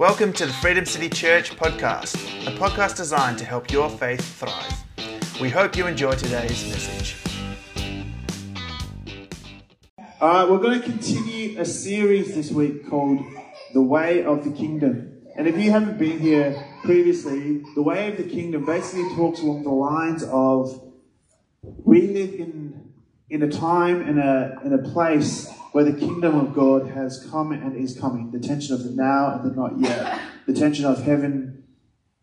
Welcome to the Freedom City Church podcast, a podcast designed to help your faith thrive. We hope you enjoy today's message. All right, we're going to continue a series this week called The Way of the Kingdom. And if you haven't been here previously, The Way of the Kingdom basically talks along the lines of we live in, in a time and a, in a place where the kingdom of God has come and is coming. The tension of the now and the not yet. The tension of heaven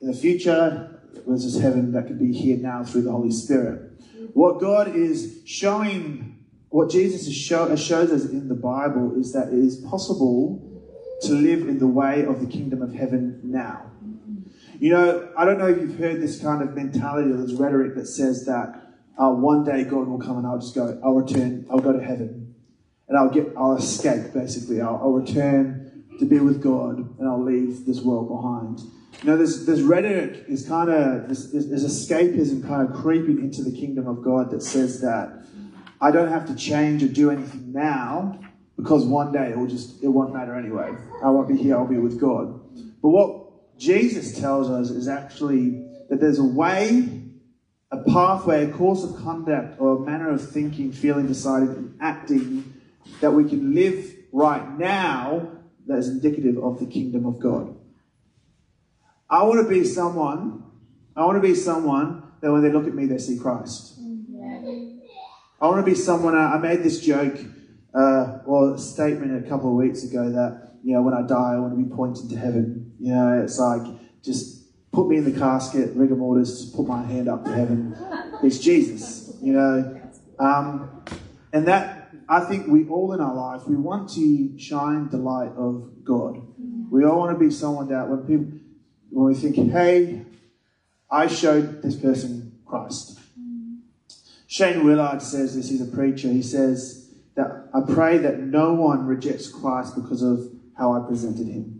in the future versus heaven that can be here now through the Holy Spirit. What God is showing, what Jesus show, shows us in the Bible is that it is possible to live in the way of the kingdom of heaven now. You know, I don't know if you've heard this kind of mentality or this rhetoric that says that uh, one day God will come and I'll just go, I'll return, I'll go to heaven and I'll get, I'll escape basically. I'll, I'll return to be with God and I'll leave this world behind. You know, this, this rhetoric is kind of, this, this, this escapism kind of creeping into the kingdom of God that says that I don't have to change or do anything now because one day it will just, it won't matter anyway. I won't be here, I'll be with God. But what Jesus tells us is actually that there's a way, a pathway, a course of conduct, or a manner of thinking, feeling, deciding, and acting that we can live right now that is indicative of the kingdom of God. I want to be someone, I want to be someone that when they look at me, they see Christ. I want to be someone, I made this joke, uh, or statement a couple of weeks ago that, you know, when I die, I want to be pointed to heaven. You know, it's like, just put me in the casket, rigor mortis, just put my hand up to heaven. It's Jesus, you know. Um, and that, I think we all in our life, we want to shine the light of God. We all want to be someone that when people, when we think, hey, I showed this person Christ. Shane Willard says this, he's a preacher. He says that I pray that no one rejects Christ because of how I presented him.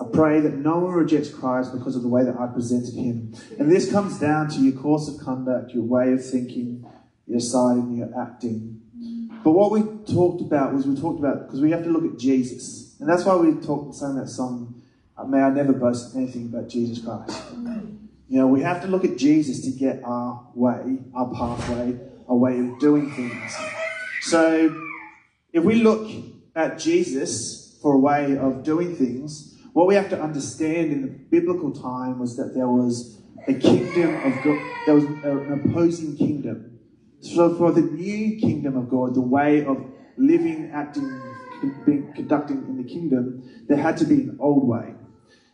I pray that no one rejects Christ because of the way that I presented him. And this comes down to your course of conduct, your way of thinking, your deciding, your acting. But what we talked about was we talked about, because we have to look at Jesus. And that's why we talked, sang that song, uh, May I never boast anything but Jesus Christ. You know, we have to look at Jesus to get our way, our pathway, our way of doing things. So, if we look at Jesus for a way of doing things, what we have to understand in the biblical time was that there was a kingdom of God, there was an opposing kingdom. So, for the new kingdom of God, the way of living, acting, being, conducting in the kingdom, there had to be an old way.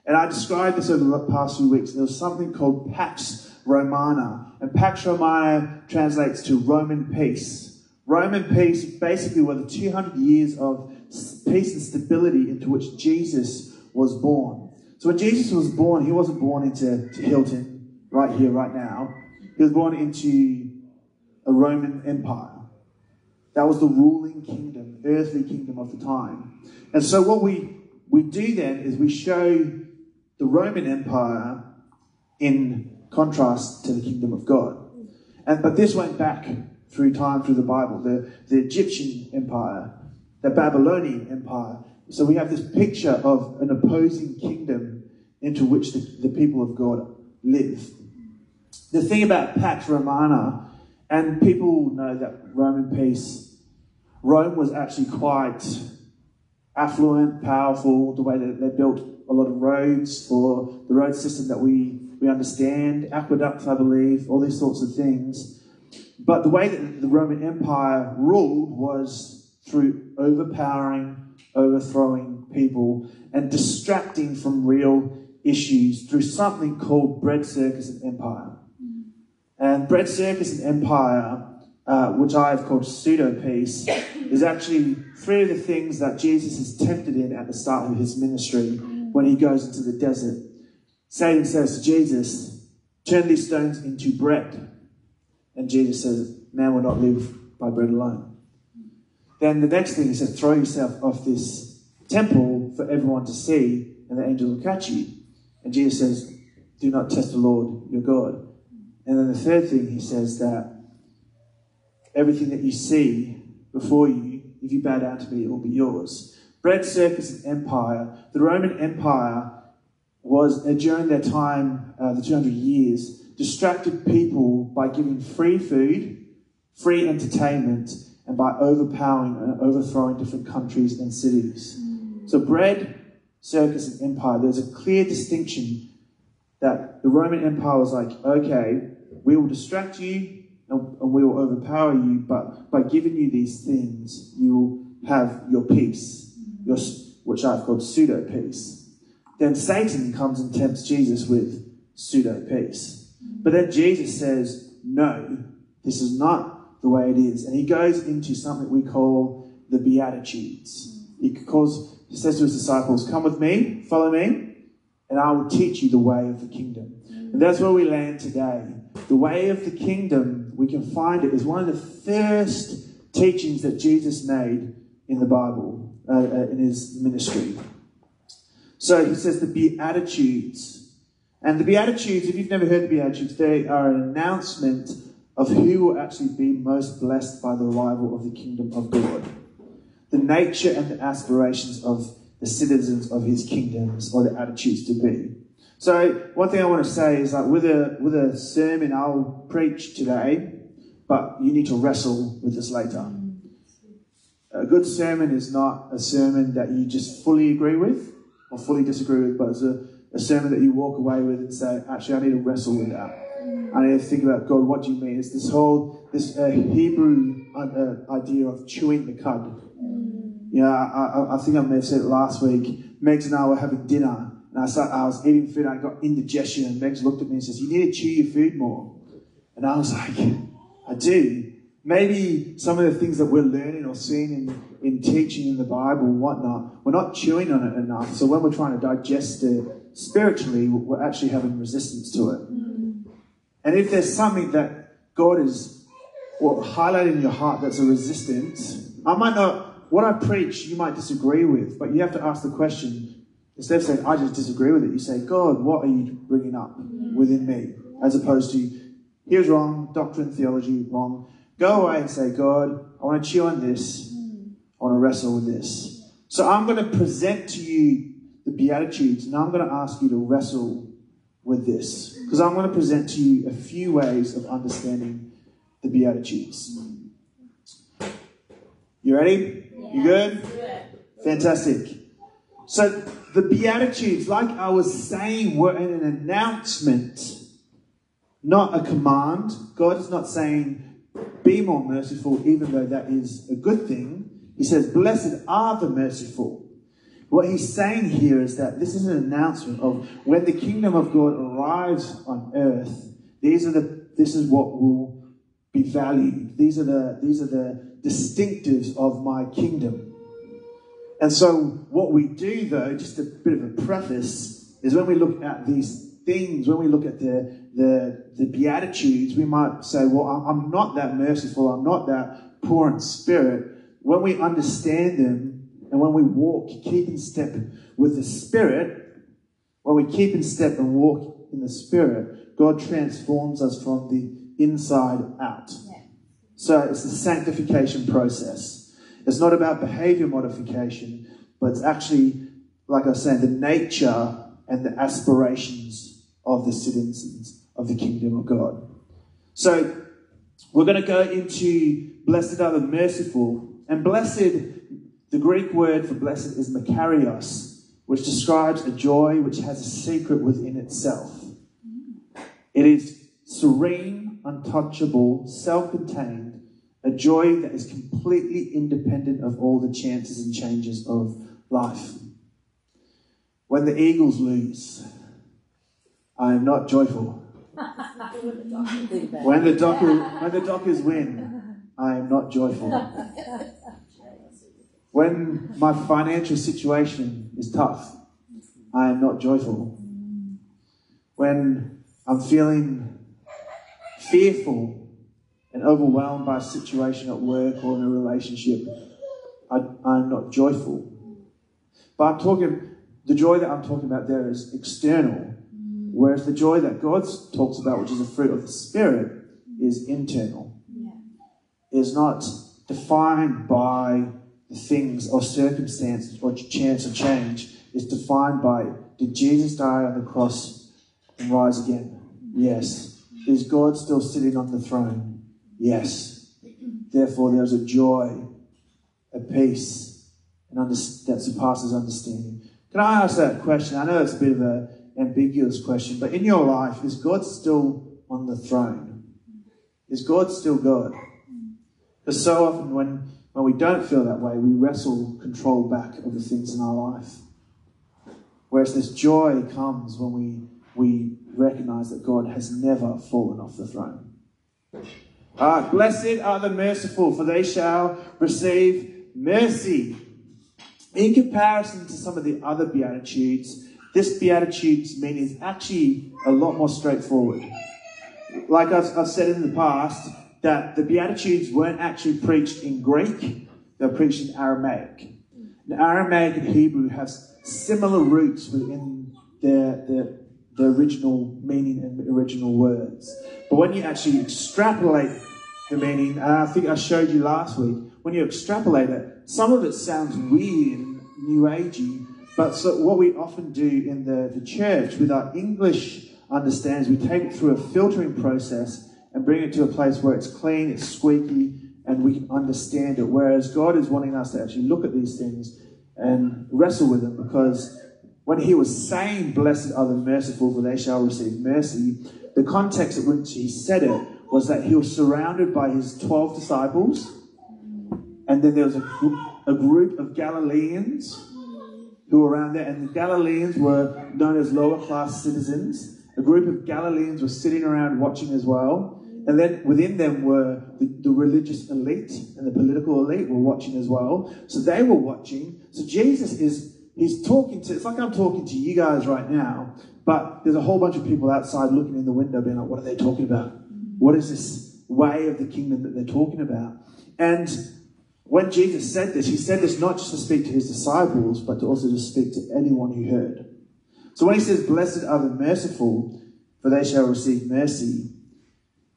And I described this over the past few weeks. There was something called Pax Romana. And Pax Romana translates to Roman peace. Roman peace basically were the 200 years of peace and stability into which Jesus was born. So when Jesus was born, he wasn't born into Hilton right here, right now. He was born into a Roman Empire. That was the ruling kingdom, earthly kingdom of the time. And so what we, we do then is we show the Roman Empire in contrast to the kingdom of God. And but this went back through time through the Bible, the, the Egyptian empire, the Babylonian empire. So we have this picture of an opposing kingdom into which the, the people of God live. The thing about Pax Romana, and people know that Roman peace, Rome was actually quite affluent, powerful, the way that they built a lot of roads for the road system that we, we understand, aqueducts, I believe, all these sorts of things. But the way that the Roman Empire ruled was through overpowering, overthrowing people, and distracting from real issues through something called bread circus and empire. And bread circus and empire, uh, which I have called pseudo peace, is actually three of the things that Jesus is tempted in at the start of his ministry when he goes into the desert. Satan says to Jesus, Turn these stones into bread. And Jesus says, Man will not live by bread alone. Then the next thing he says, Throw yourself off this temple for everyone to see, and the angels will catch you. And Jesus says, Do not test the Lord your God. And then the third thing he says that everything that you see before you, if you bow down to me, it will be yours. Bread, circus, and empire. The Roman Empire was, uh, during their time, uh, the 200 years, distracted people by giving free food, free entertainment, and by overpowering and overthrowing different countries and cities. So, bread, circus, and empire, there's a clear distinction that the Roman Empire was like, okay, we will distract you and, we will overpower you, but by giving you these things, you will have your peace, your, which I've called pseudo peace. Then Satan comes and tempts Jesus with pseudo peace. But then Jesus says, no, this is not the way it is. And he goes into something we call the Beatitudes. He calls, he says to his disciples, come with me, follow me, and I will teach you the way of the kingdom. And that's where we land today. The way of the kingdom, we can find it, is one of the first teachings that Jesus made in the Bible, uh, uh, in his ministry. So he says the Beatitudes. And the Beatitudes, if you've never heard the Beatitudes, they are an announcement of who will actually be most blessed by the arrival of the kingdom of God. The nature and the aspirations of the citizens of his kingdoms or the attitudes to be. So one thing I want to say is like with a with a sermon I'll preach today, but you need to wrestle with this later. A good sermon is not a sermon that you just fully agree with or fully disagree with, but it's a, a sermon that you walk away with and say, actually, I need to wrestle with that. I need to think about God. What do you mean? It's this whole this uh, Hebrew uh, idea of chewing the cud. Yeah, I, I, I, think I may have said it last week. Megs and I were having dinner, and I, started, I was eating food, I got indigestion, and Megs looked at me and says, You need to chew your food more. And I was like, I do. Maybe some of the things that we're learning or seeing in, in teaching in the Bible and whatnot, we're not chewing on it enough. So when we're trying to digest it spiritually, we're actually having resistance to it. And if there's something that God is well, highlighted in your heart that's a resistance, I might not what I preach, you might disagree with, but you have to ask the question instead of saying, I just disagree with it, you say, God, what are you bringing up within me? As opposed to, here's wrong, doctrine, theology, wrong. Go away and say, God, I want to chew on this. I want to wrestle with this. So I'm going to present to you the Beatitudes, and I'm going to ask you to wrestle with this. Because I'm going to present to you a few ways of understanding the Beatitudes. You ready? You good? Fantastic. So the Beatitudes, like I was saying, were an announcement, not a command. God is not saying, be more merciful, even though that is a good thing. He says, blessed are the merciful. What he's saying here is that this is an announcement of when the kingdom of God arrives on earth, these are the, this is what will be valued. These are the, these are the distinctives of my kingdom. And so, what we do, though, just a bit of a preface, is when we look at these things, when we look at the, the, the Beatitudes, we might say, Well, I'm not that merciful, I'm not that poor in spirit. When we understand them and when we walk, keep in step with the Spirit, when we keep in step and walk in the Spirit, God transforms us from the inside out. So it's the sanctification process. It's not about behavior modification, but it's actually, like I was saying, the nature and the aspirations of the citizens of the kingdom of God. So we're going to go into blessed are the merciful. And blessed, the Greek word for blessed is makarios, which describes a joy which has a secret within itself. It is serene, untouchable, self contained a joy that is completely independent of all the chances and changes of life. When the Eagles lose, I am not joyful. when the Dockers, when the Dockers win, I am not joyful. When my financial situation is tough, I am not joyful. When I'm feeling fearful and overwhelmed by a situation at work or in a relationship, I, I'm not joyful. But I'm talking, the joy that I'm talking about there is external, whereas the joy that God talks about, which is a fruit of the Spirit, is internal. Yeah. Is not defined by the things or circumstances or chance of change is defined by did Jesus die on the cross and rise again? Yes. Is God still sitting on the throne? Yes. Therefore, there's a joy, a peace, and under- that surpasses understanding. Can I ask that question? I know it's a bit of an ambiguous question, but in your life, is God still on the throne? Is God still God? Because so often when, when we don't feel that way, we wrestle control back of the things in our life. Whereas this joy comes when we, we recognize that God has never fallen off the throne. Ah, blessed are the merciful, for they shall receive mercy. In comparison to some of the other Beatitudes, this Beatitude's meaning is actually a lot more straightforward. Like I've, I've said in the past, that the Beatitudes weren't actually preached in Greek, they were preached in Aramaic. And Aramaic and Hebrew have similar roots within their, their, the original meaning and original words. But when you actually extrapolate uh, I think I showed you last week, when you extrapolate it, some of it sounds weird new agey, but so what we often do in the, the church with our English understands, we take it through a filtering process and bring it to a place where it's clean, it's squeaky, and we can understand it. Whereas God is wanting us to actually look at these things and wrestle with them because when he was saying, Blessed are the merciful, for they shall receive mercy, the context in which he said it was that he was surrounded by his 12 disciples, and then there was a, group, a group of Galileans who were around there, and the Galileans were known as lower class citizens. A group of Galileans were sitting around watching as well. And then within them were the, the, religious elite and the political elite were watching as well. So they were watching. So Jesus is, he's talking to, it's like I'm talking to you guys right now, but there's a whole bunch of people outside looking in the window being like, what are they talking about? What is this way of the kingdom that they're talking about? And when Jesus said this, he said this not just to speak to his disciples, but to also to speak to anyone who heard. So when he says, Blessed are the merciful, for they shall receive mercy,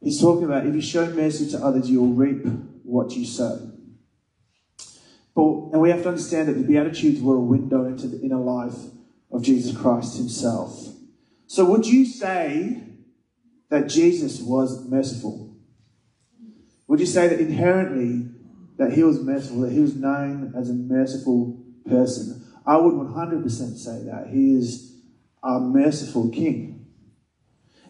he's talking about if you show mercy to others, you'll reap what you sow. But, and we have to understand that the Beatitudes were a window into the inner life of Jesus Christ himself. So would you say that Jesus was merciful? Would you say that inherently that he was merciful, that he was known as a merciful person? I would 100% say that. He is a merciful king.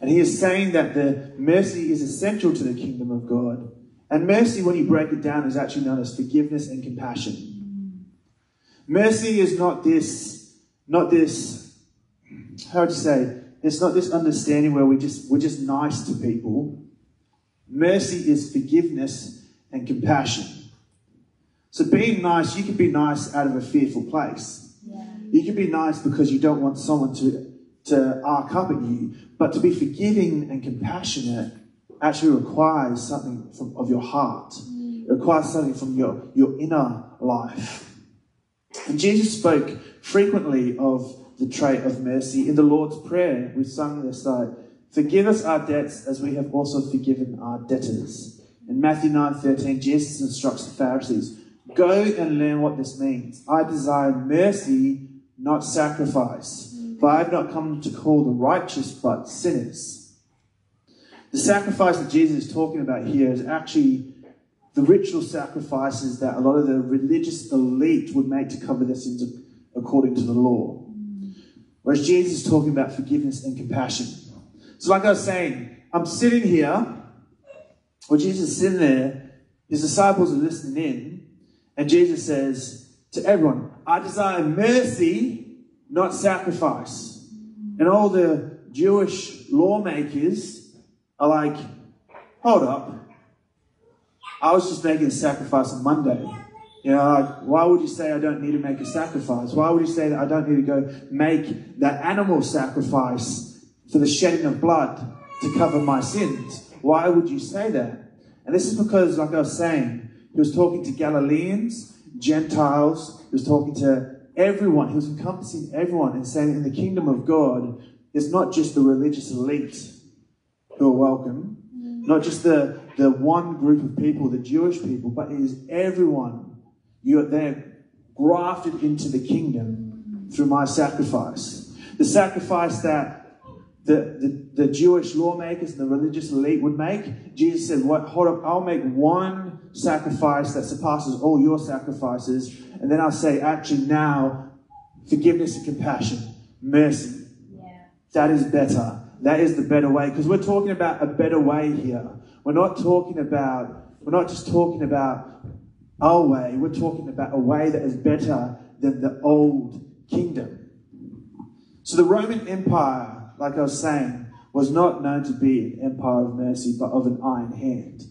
And he is saying that the mercy is essential to the kingdom of God. And mercy, when you break it down, is actually known as forgiveness and compassion. Mercy is not this, not this, how would you say, it's not this understanding where we just, we're just nice to people. Mercy is forgiveness and compassion. So being nice, you can be nice out of a fearful place. Yeah. You can be nice because you don't want someone to, to arc up at you. But to be forgiving and compassionate actually requires something from, of your heart. It requires something from your, your inner life. And Jesus spoke frequently of the trait of mercy. In the Lord's Prayer, we sung this like, Forgive us our debts as we have also forgiven our debtors. In Matthew 9:13, Jesus instructs the Pharisees, Go and learn what this means. I desire mercy, not sacrifice. For I have not come to call the righteous, but sinners. The sacrifice that Jesus is talking about here is actually the ritual sacrifices that a lot of the religious elite would make to cover their sins according to the law. Whereas Jesus is talking about forgiveness and compassion. So, like I was saying, I'm sitting here, or Jesus is sitting there, his disciples are listening in, and Jesus says to everyone, I desire mercy, not sacrifice. And all the Jewish lawmakers are like, hold up. I was just making a sacrifice on Monday. You know, why would you say I don't need to make a sacrifice? Why would you say that I don't need to go make that animal sacrifice for the shedding of blood to cover my sins? Why would you say that? And this is because, like I was saying, he was talking to Galileans, Gentiles, he was talking to everyone, he was encompassing everyone and saying in the kingdom of God, it's not just the religious elite who are welcome, not just the, the one group of people, the Jewish people, but it is everyone You're they're grafted into the kingdom through my sacrifice. The sacrifice that the, the, the Jewish lawmakers and the religious elite would make, Jesus said, What hold up, I'll make one sacrifice that surpasses all your sacrifices, and then I'll say, actually now, forgiveness and compassion, mercy. Yeah. That is better. That is the better way. Because we're talking about a better way here. We're not talking about, we're not just talking about our way. We're talking about a way that is better than the old kingdom. So the Roman Empire, like I was saying, was not known to be an empire of mercy, but of an iron hand.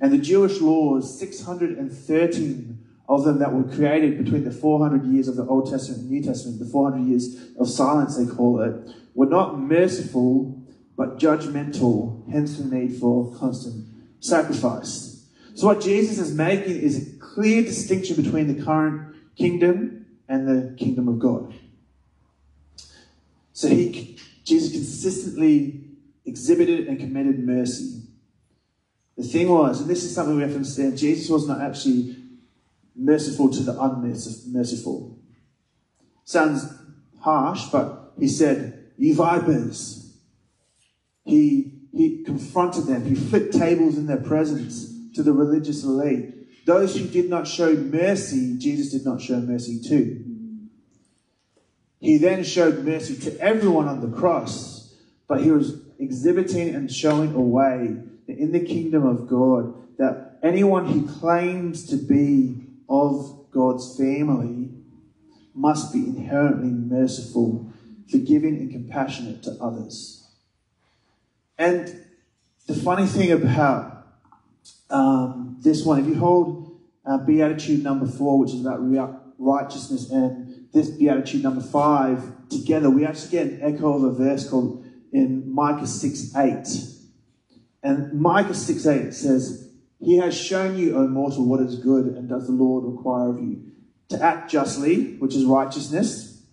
And the Jewish laws, 613 of them that were created between the 400 years of the Old Testament and New Testament, the 400 years of silence, they call it, were not merciful, but judgmental, hence the need for constant sacrifice. So, what Jesus is making is a clear distinction between the current kingdom and the kingdom of God. So, he, Jesus consistently exhibited and committed mercy. The thing was, and this is something we have to understand, Jesus was not actually merciful to the unmerciful. Sounds harsh, but he said, You vipers. He, he confronted them. He flipped tables in their presence to the religious elite. Those who did not show mercy, Jesus did not show mercy to. He then showed mercy to everyone on the cross, but he was exhibiting and showing a way that in the kingdom of God, that anyone who claims to be of God's family must be inherently merciful, forgiving, and compassionate to others. And the funny thing about um, this one, if you hold uh, Beatitude number four, which is about righteousness, and this Beatitude number five together, we actually get an echo of a verse called in Micah 6 8. And Micah 6 8 says, He has shown you, O mortal, what is good, and does the Lord require of you? To act justly, which is righteousness,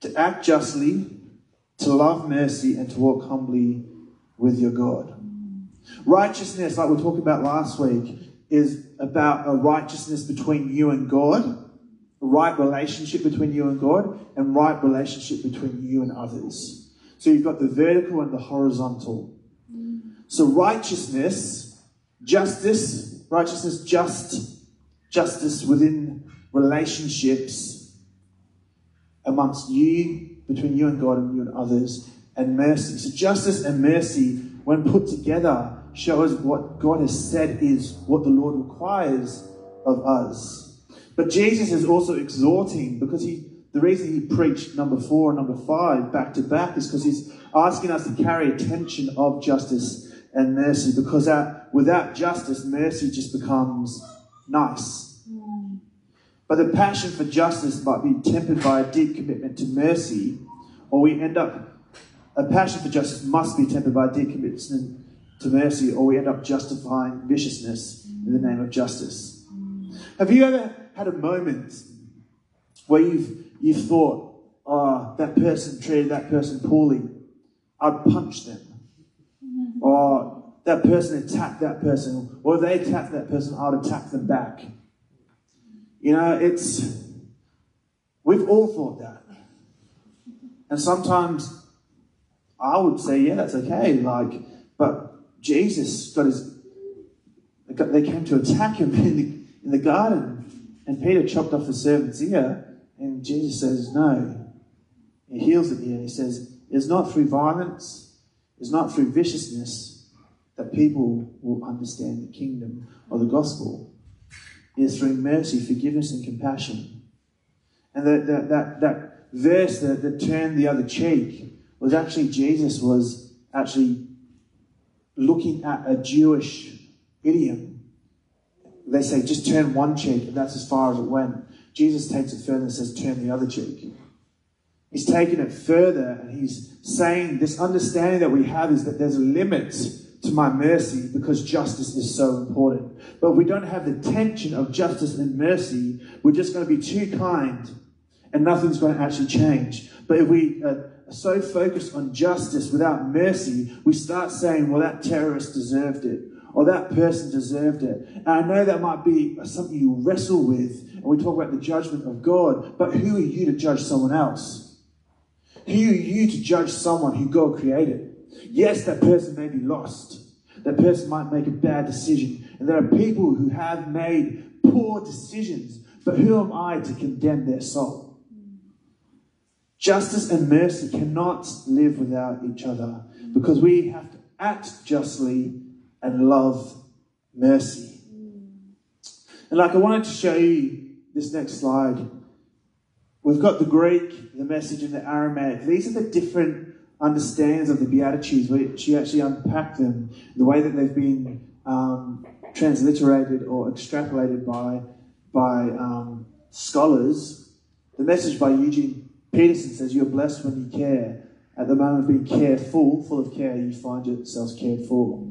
to act justly, to love mercy, and to walk humbly with your God. Righteousness, like we talked about last week, is about a righteousness between you and God, a right relationship between you and God, and right relationship between you and others. So you've got the vertical and the horizontal. So righteousness, justice, righteousness, just, justice within relationships amongst you, between you and God and you and others, and mercy. So justice and mercy, when put together, shows what God has said is what the Lord requires of us. But Jesus is also exhorting because he the reason he preached number four and number five back to back is because he's asking us to carry a tension of justice and mercy because without justice, mercy just becomes nice. But the passion for justice might be tempered by a deep commitment to mercy, or we end up, a passion for justice must be tempered by a deep commitment to mercy, or we end up justifying viciousness in the name of justice. Have you ever had a moment where you've, you've thought, oh, that person treated that person poorly? I'd punch them. Or that person attacked that person. Or they attacked that person, I'd attack them back. You know, it's, we've all thought that. And sometimes I would say, yeah, that's okay. Like, but Jesus got his, they came to attack him in the, in the garden, and Peter chopped off the servant's ear, and Jesus says, no. He heals it here, he says, it's not through violence, it's not through viciousness that people will understand the kingdom or the gospel. It is through mercy, forgiveness, and compassion. And that, that, that, that verse that, that turned the other cheek was actually Jesus was actually looking at a Jewish idiom. They say, just turn one cheek, and that's as far as it went. Jesus takes it further and says, turn the other cheek. He's taking it further and he's saying this understanding that we have is that there's a limit to my mercy because justice is so important. But if we don't have the tension of justice and mercy, we're just going to be too kind and nothing's going to actually change. But if we are so focused on justice without mercy, we start saying, well, that terrorist deserved it. or that person deserved it. And I know that might be something you wrestle with, and we talk about the judgment of God, but who are you to judge someone else? Who are you to judge someone who God created? Yes, that person may be lost. That person might make a bad decision. And there are people who have made poor decisions, but who am I to condemn their soul? Justice and mercy cannot live without each other because we have to act justly and love mercy. And like I wanted to show you this next slide. We've got the Greek, the message, and the Aramaic. These are the different understands of the Beatitudes, where she actually unpacked them, the way that they've been um, transliterated or extrapolated by, by um, scholars. The message by Eugene Peterson says, You're blessed when you care. At the moment of being careful, full of care, you find yourselves cared for.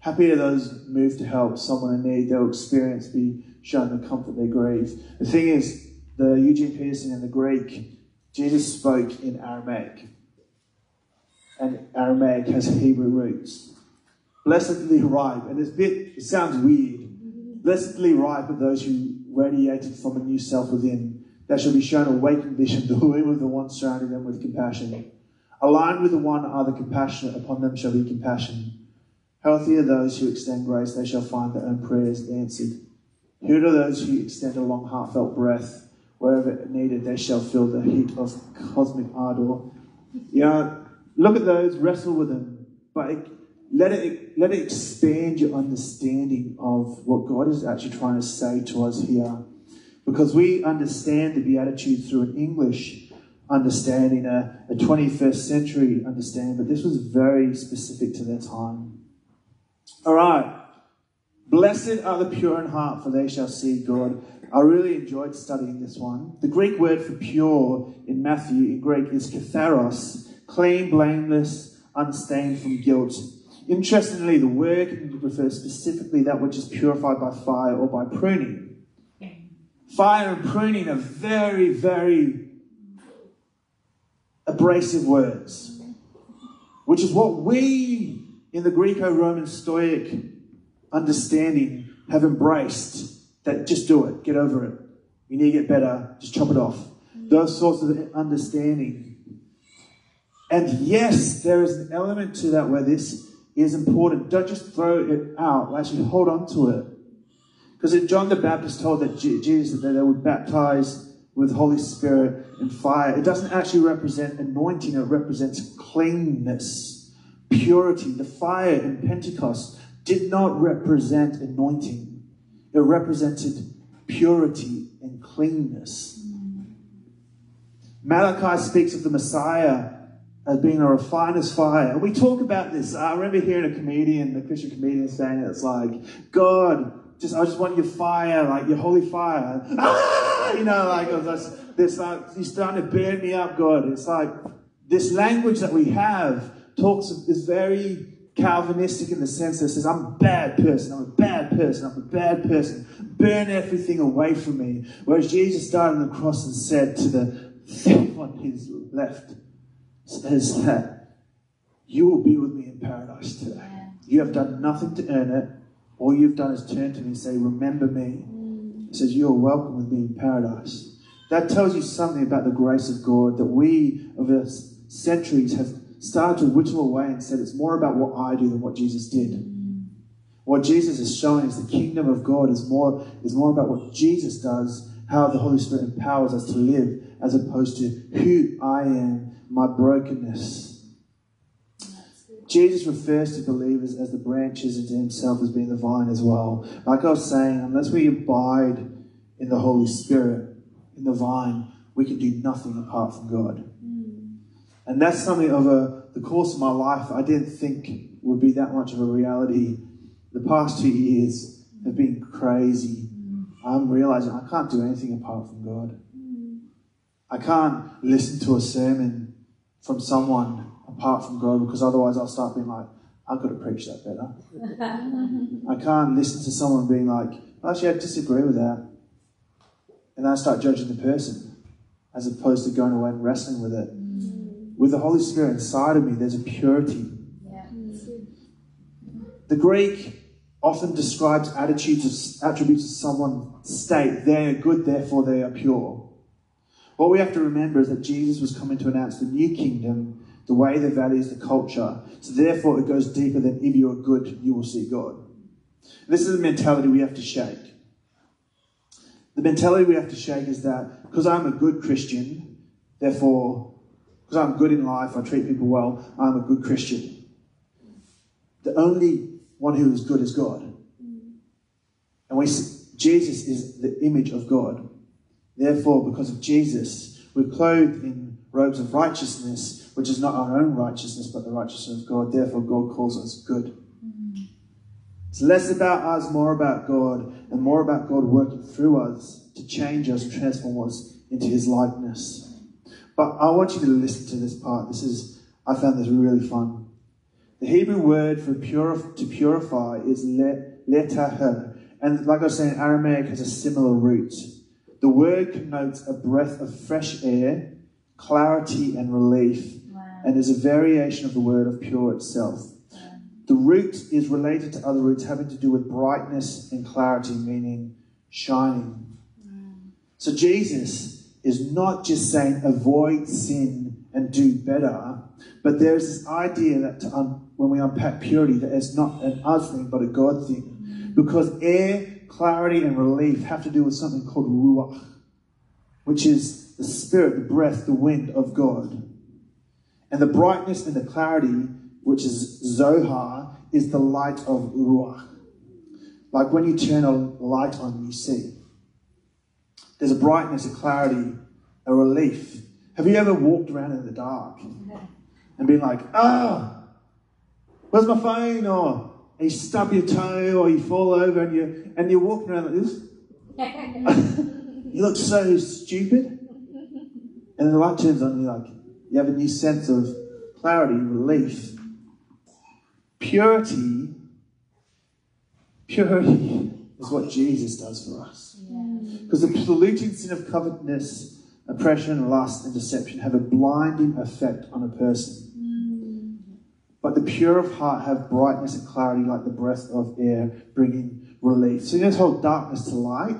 Happy are those moved to help someone in need. They'll experience, be shown the comfort they grieve. The thing is, the Eugene Peterson and the Greek, Jesus spoke in Aramaic and Aramaic has Hebrew roots. Blessedly ripe, and this bit it sounds weird. Blessedly ripe are those who radiated from a new self within. They shall be shown awakened vision, the womb of the one surrounding them with compassion. Aligned with the one are the compassionate, upon them shall be compassion. Healthy are those who extend grace, they shall find their own prayers answered. Here are those who extend a long, heartfelt breath. Wherever needed, they shall feel the heat of cosmic ardor. Yeah, Look at those, wrestle with them, but let it, let it expand your understanding of what God is actually trying to say to us here. Because we understand the Beatitudes through an English understanding, a, a 21st century understanding, but this was very specific to their time. All right. Blessed are the pure in heart, for they shall see God. I really enjoyed studying this one. The Greek word for pure in Matthew in Greek is katharos, clean, blameless, unstained from guilt. Interestingly, the word refers specifically that which is purified by fire or by pruning. Fire and pruning are very, very abrasive words, which is what we in the Greco Roman Stoic understanding have embraced that just do it, get over it. You need to get better, just chop it off. Those sorts of understanding and yes, there is an element to that where this is important. Don't just throw it out, actually hold on to it. Because John the Baptist told that Jesus that they would baptize with Holy Spirit and fire. It doesn't actually represent anointing, it represents cleanness, purity. The fire in Pentecost did not represent anointing, it represented purity and cleanness. Malachi speaks of the Messiah as being a refiner's fire. We talk about this. I remember hearing a comedian, a Christian comedian, saying it's like, God, just I just want your fire, like your holy fire. Ah! You know, like this, this like you're starting to burn me up, God. It's like this language that we have talks is very Calvinistic in the sense that says, I'm a bad person, I'm a bad person, I'm a bad person. Burn everything away from me. Whereas Jesus died on the cross and said to the thief on his left, says that you will be with me in paradise today. You have done nothing to earn it. All you've done is turn to me and say, Remember me. Mm. It says, You are welcome with me in paradise. That tells you something about the grace of God that we, over centuries, have started to whittle away and said it's more about what I do than what Jesus did. Mm. What Jesus is showing is the kingdom of God is more, is more about what Jesus does, how the Holy Spirit empowers us to live, as opposed to who I am my brokenness. Jesus refers to believers as the branches and to himself as being the vine as well. Like I was saying, unless we abide in the Holy Spirit, in the vine, we can do nothing apart from God. Mm. And that's something of the course of my life I didn't think would be that much of a reality. The past two years have been crazy. Mm. I'm realizing I can't do anything apart from God. Mm. I can't listen to a sermon from someone apart from God because otherwise I'll start being like, I could have got to preach that better. I can't listen to someone being like, actually, I disagree with that. And I start judging the person as opposed to going away and wrestling with it. Mm. With the Holy Spirit inside of me, there's a purity. Yeah. The Greek often describes attitudes, of, attributes of someone's state. They are good, therefore they are pure. What we have to remember is that Jesus was coming to announce the new kingdom, the way, the values, the culture. So therefore, it goes deeper than if you are good, you will see God. This is the mentality we have to shake. The mentality we have to shake is that because I'm a good Christian, therefore, because I'm good in life, I treat people well, I'm a good Christian. The only one who is good is God. And we Jesus is the image of God. Therefore, because of Jesus, we're clothed in robes of righteousness, which is not our own righteousness, but the righteousness of God. Therefore, God calls us good. It's less about us, more about God, and more about God working through us to change us transform us into His likeness. But I want you to listen to this part. This is, I found this really fun. The Hebrew word for purif- to purify is le- letahah, and like I was saying, Aramaic has a similar root. The word connotes a breath of fresh air, clarity, and relief. And is a variation of the word of pure itself. The root is related to other roots having to do with brightness and clarity, meaning shining. So Jesus is not just saying avoid sin and do better, but there's this idea that un- when we unpack purity, that it's not an us thing, but a God thing. Because air clarity and relief have to do with something called ruach, which is the spirit, the breath, the wind of God. And the brightness and the clarity, which is Zohar, is the light of ruach. Like when you turn a light on, you see. There's a brightness, a clarity, a relief. Have you ever walked around in the dark and been like, ah, oh, where's my phone? Or and you stub your toe or you fall over and you and you're walking around like this. you look so stupid. And the light turns on, and you're like you have a new sense of clarity, relief. Purity, purity is what Jesus does for us. Because the polluting sin of covetousness, oppression, lust, and deception have a blinding effect on a person. Mm. But the pure of heart have brightness and clarity like the breath of air, bringing relief. So, you know this whole darkness to light?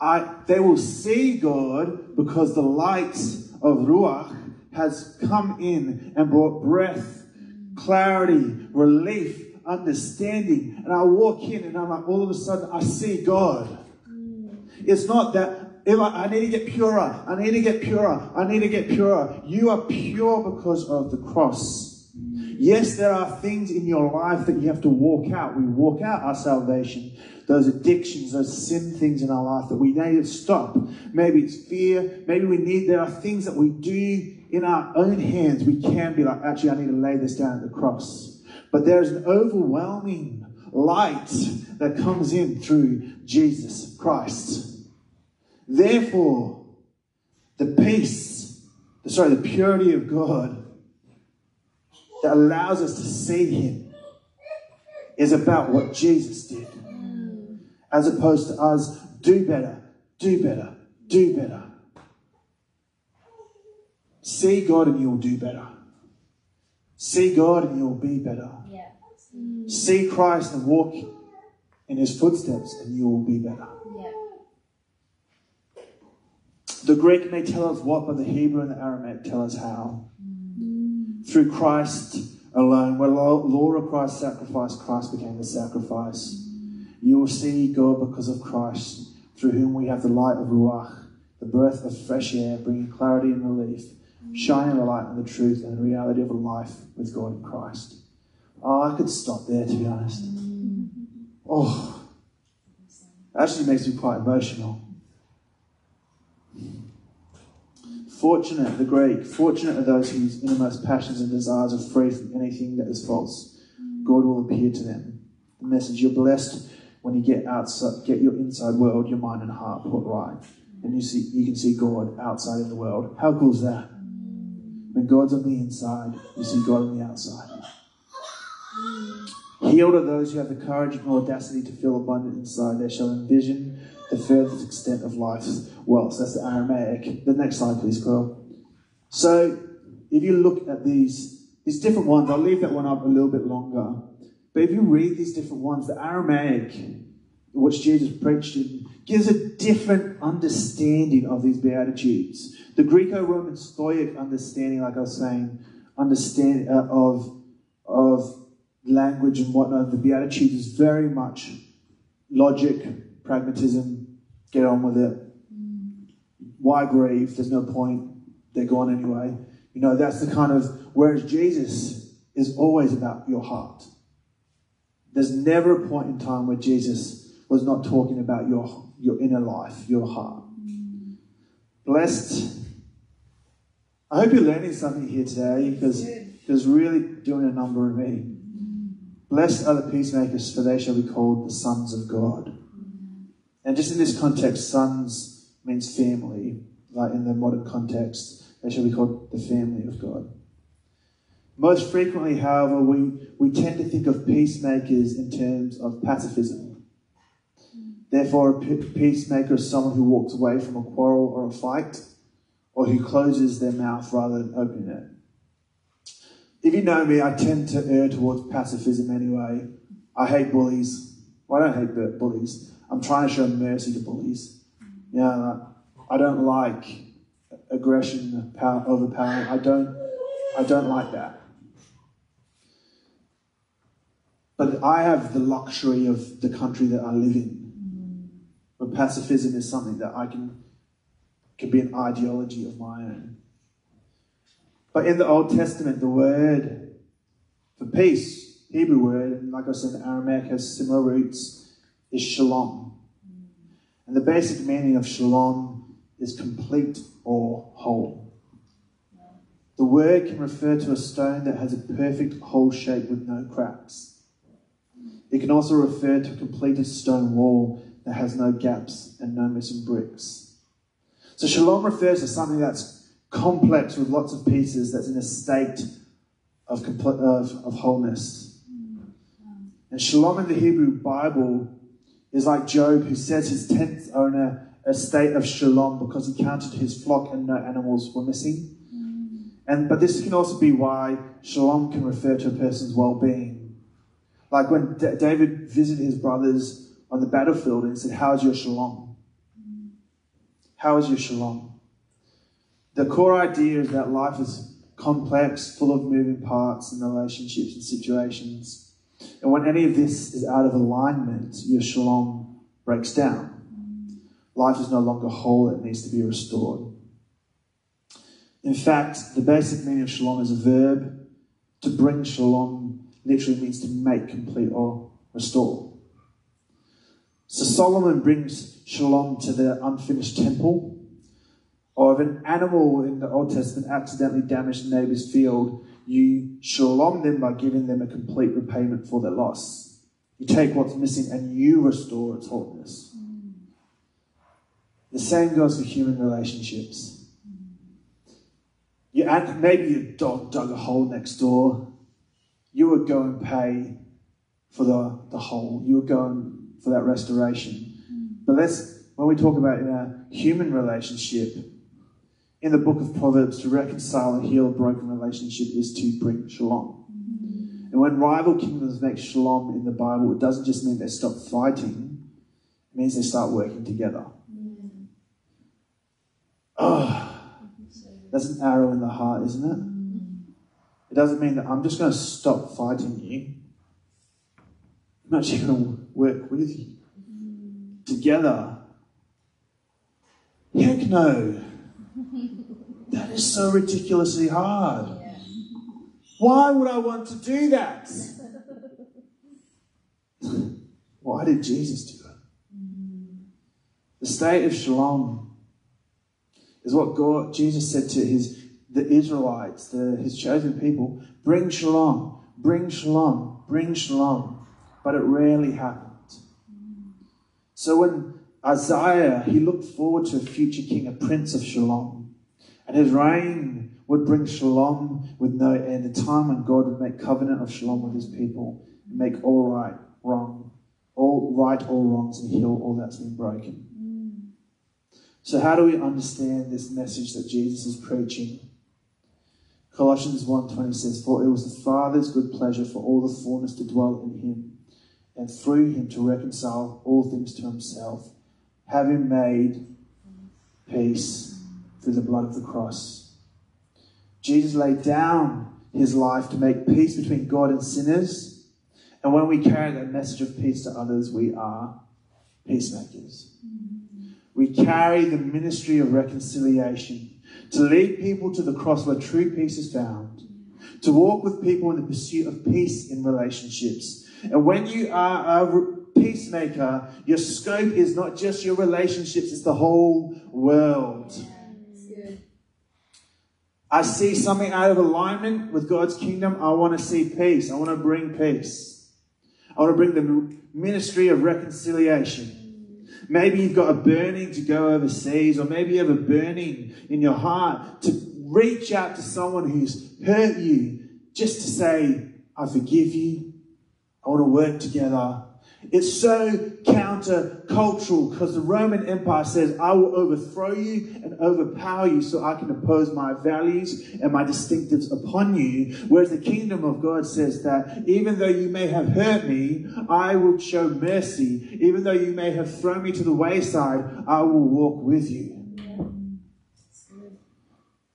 I, they will see God because the light of Ruach has come in and brought breath, clarity, relief, understanding. And I walk in and I'm like, all of a sudden, I see God. It's not that if I, I need to get purer, I need to get purer, I need to get purer. You are pure because of the cross. Yes, there are things in your life that you have to walk out. We walk out our salvation. Those addictions, those sin things in our life that we need to stop. Maybe it's fear. Maybe we need, there are things that we do in our own hands. We can be like, actually, I need to lay this down at the cross. But there's an overwhelming light that comes in through Jesus Christ. Therefore, the peace, sorry, the purity of God that allows us to see Him is about what Jesus did, as opposed to us do better, do better, do better. See God and you'll do better. See God and you'll be better. Yeah. See Christ and walk in His footsteps and you will be better. Yeah. The Greek may tell us what, but the Hebrew and the Aramaic tell us how mm. through Christ alone. Where law requires sacrifice, Christ became the sacrifice. You will see God because of Christ, through whom we have the light of Ruach, the breath of fresh air, bringing clarity and relief, shining the light on the truth and the reality of a life with God in Christ. Oh, I could stop there, to be honest. Oh, actually makes me quite emotional. Fortunate, the Greek, fortunate are those whose innermost passions and desires are free from anything that is false. God will appear to them. The message you're blessed when you get outside, get your inside world, your mind and heart put right, and you see you can see God outside in the world. How cool is that? When God's on the inside, you see God on the outside. Healed are those who have the courage and audacity to feel abundant inside. They shall envision the furthest extent of life's wealth. That's the Aramaic. The next slide, please, Carl. So, if you look at these, these different ones, I'll leave that one up a little bit longer. But if you read these different ones, the Aramaic, which Jesus preached in, gives a different understanding of these Beatitudes. The Greco Roman Stoic understanding, like I was saying, understand uh, of, of language and whatnot, the Beatitudes is very much logic, pragmatism, get on with it. Why grieve? There's no point. They're gone anyway. You know, that's the kind of, whereas Jesus is always about your heart. There's never a point in time where Jesus was not talking about your, your inner life, your heart. Blessed. I hope you're learning something here today because it's really doing a number of me. Blessed are the peacemakers, for they shall be called the sons of God. And just in this context, sons means family. Like in the modern context, they shall be called the family of God. Most frequently, however, we, we tend to think of peacemakers in terms of pacifism. Therefore, a peacemaker is someone who walks away from a quarrel or a fight, or who closes their mouth rather than opening it. If you know me, I tend to err towards pacifism anyway. I hate bullies. Well, I don't hate bullies. I'm trying to show mercy to bullies. Yeah, I don't like aggression, power, overpowering. I don't, I don't like that. But I have the luxury of the country that I live in, But pacifism is something that I can, can be an ideology of my own. But in the Old Testament, the word for peace, Hebrew word, and like I said, Aramaic has similar roots, is shalom. And the basic meaning of shalom is complete or whole. The word can refer to a stone that has a perfect whole shape with no cracks. It can also refer to a completed stone wall that has no gaps and no missing bricks. So shalom refers to something that's complex with lots of pieces that's in a state of, of, of wholeness. And shalom in the Hebrew Bible is like Job, who says his in a, a state of shalom because he counted his flock and no animals were missing. And but this can also be why shalom can refer to a person's well-being. Like when D- David visited his brothers on the battlefield and said, "How's your shalom? How is your shalom?" The core idea is that life is complex, full of moving parts and relationships and situations. And when any of this is out of alignment, your shalom breaks down. Life is no longer whole, it needs to be restored. In fact, the basic meaning of shalom is a verb. To bring shalom literally means to make complete or restore. So Solomon brings shalom to the unfinished temple or if an animal in the Old Testament accidentally damaged a neighbor's field, you shalom them by giving them a complete repayment for their loss. You take what's missing and you restore its wholeness. The same goes for human relationships. You, maybe your dog dug a hole next door. You would go and pay for the, the hole. You would go and, for that restoration. But let's, when we talk about in a human relationship, in the book of Proverbs, to reconcile and heal a broken relationship is to bring shalom. Mm-hmm. And when rival kingdoms make shalom in the Bible, it doesn't just mean they stop fighting, it means they start working together. Mm-hmm. Oh, that's an arrow in the heart, isn't it? Mm-hmm. It doesn't mean that I'm just going to stop fighting you. I'm actually going to work with you. Together. Heck no. That is so ridiculously hard. Why would I want to do that? Why did Jesus do it? The state of shalom is what God Jesus said to his the Israelites, the, his chosen people, bring shalom, bring shalom, bring shalom. But it rarely happened. So when Isaiah, he looked forward to a future king, a prince of shalom. And his reign would bring shalom with no end, a time when God would make covenant of shalom with his people and make all right wrong, all right all wrongs and heal all that's been broken. So, how do we understand this message that Jesus is preaching? Colossians 1.20 says, For it was the Father's good pleasure for all the fullness to dwell in him, and through him to reconcile all things to himself, having made peace through the blood of the cross. Jesus laid down his life to make peace between God and sinners. And when we carry that message of peace to others, we are peacemakers. We carry the ministry of reconciliation to lead people to the cross where true peace is found, to walk with people in the pursuit of peace in relationships. And when you are a peacemaker, your scope is not just your relationships, it's the whole world. I see something out of alignment with God's kingdom. I want to see peace. I want to bring peace. I want to bring the ministry of reconciliation. Maybe you've got a burning to go overseas, or maybe you have a burning in your heart to reach out to someone who's hurt you just to say, I forgive you. I want to work together. It's so counter-cultural because the Roman Empire says, I will overthrow you and overpower you so I can impose my values and my distinctives upon you. Whereas the kingdom of God says that even though you may have hurt me, I will show mercy. Even though you may have thrown me to the wayside, I will walk with you.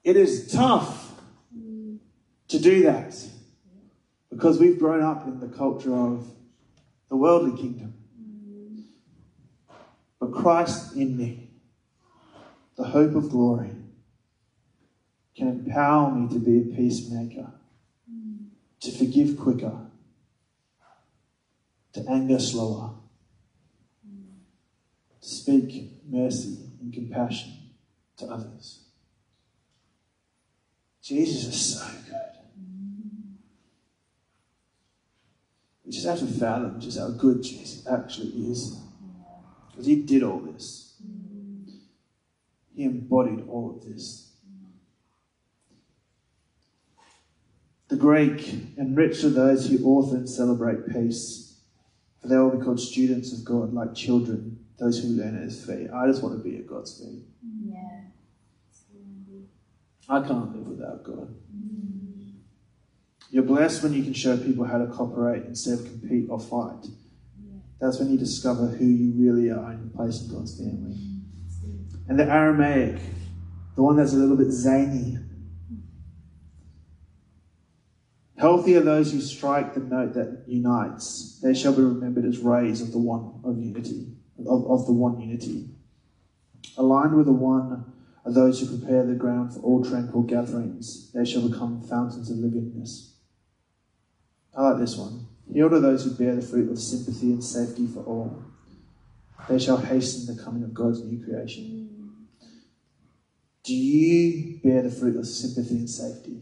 It is tough to do that because we've grown up in the culture of the worldly kingdom. But Christ in me, the hope of glory, can empower me to be a peacemaker, to forgive quicker, to anger slower, to speak mercy and compassion to others. Jesus is so good. Just have to fathom just how good Jesus actually is. Because he did all this. He embodied all of this. The Greek and rich are those who often celebrate peace, for they will be called students of God, like children, those who learn at his feet. I just want to be at God's feet. Yeah. I can't live without God. You're blessed when you can show people how to cooperate instead of compete or fight. That's when you discover who you really are in your place in God's family. And the Aramaic, the one that's a little bit zany. Healthy are those who strike the note that unites. They shall be remembered as rays of the one of unity, of, of the one unity. Aligned with the one are those who prepare the ground for all tranquil gatherings. They shall become fountains of livingness. I like this one. Healed are those who bear the fruit of sympathy and safety for all. They shall hasten the coming of God's new creation. Do you bear the fruit of sympathy and safety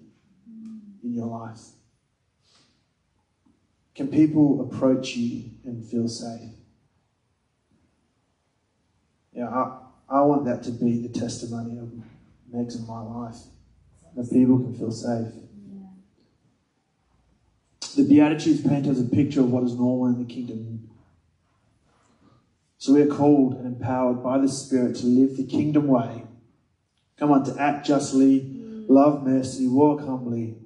in your life? Can people approach you and feel safe? Yeah, I, I want that to be the testimony of Meg's in my life. That people can feel safe. The Beatitudes paint us a picture of what is normal in the kingdom. So we are called and empowered by the Spirit to live the kingdom way. Come on, to act justly, love mercy, walk humbly,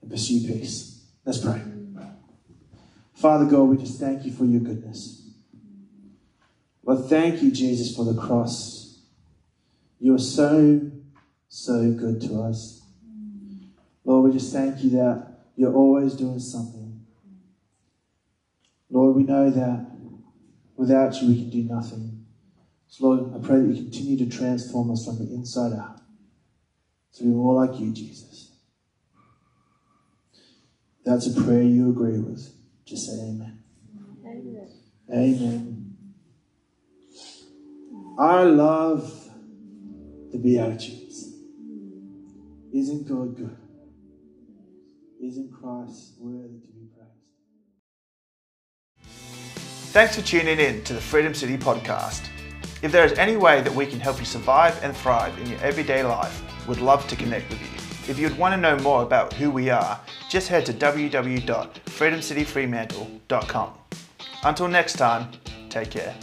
and pursue peace. Let's pray. Father God, we just thank you for your goodness. Lord, thank you, Jesus, for the cross. You are so, so good to us. Lord, we just thank you that you're always doing something. Lord, we know that without you we can do nothing. So, Lord, I pray that you continue to transform us from the inside out to be more like you, Jesus. That's a prayer you agree with. Just say amen. Amen. Amen. I love the Beatitudes. Isn't God good? Isn't Christ worthy to be praised? Thanks for tuning in to the Freedom City podcast. If there is any way that we can help you survive and thrive in your everyday life, we'd love to connect with you. If you'd want to know more about who we are, just head to www.freedomcityfremantle.com. Until next time, take care.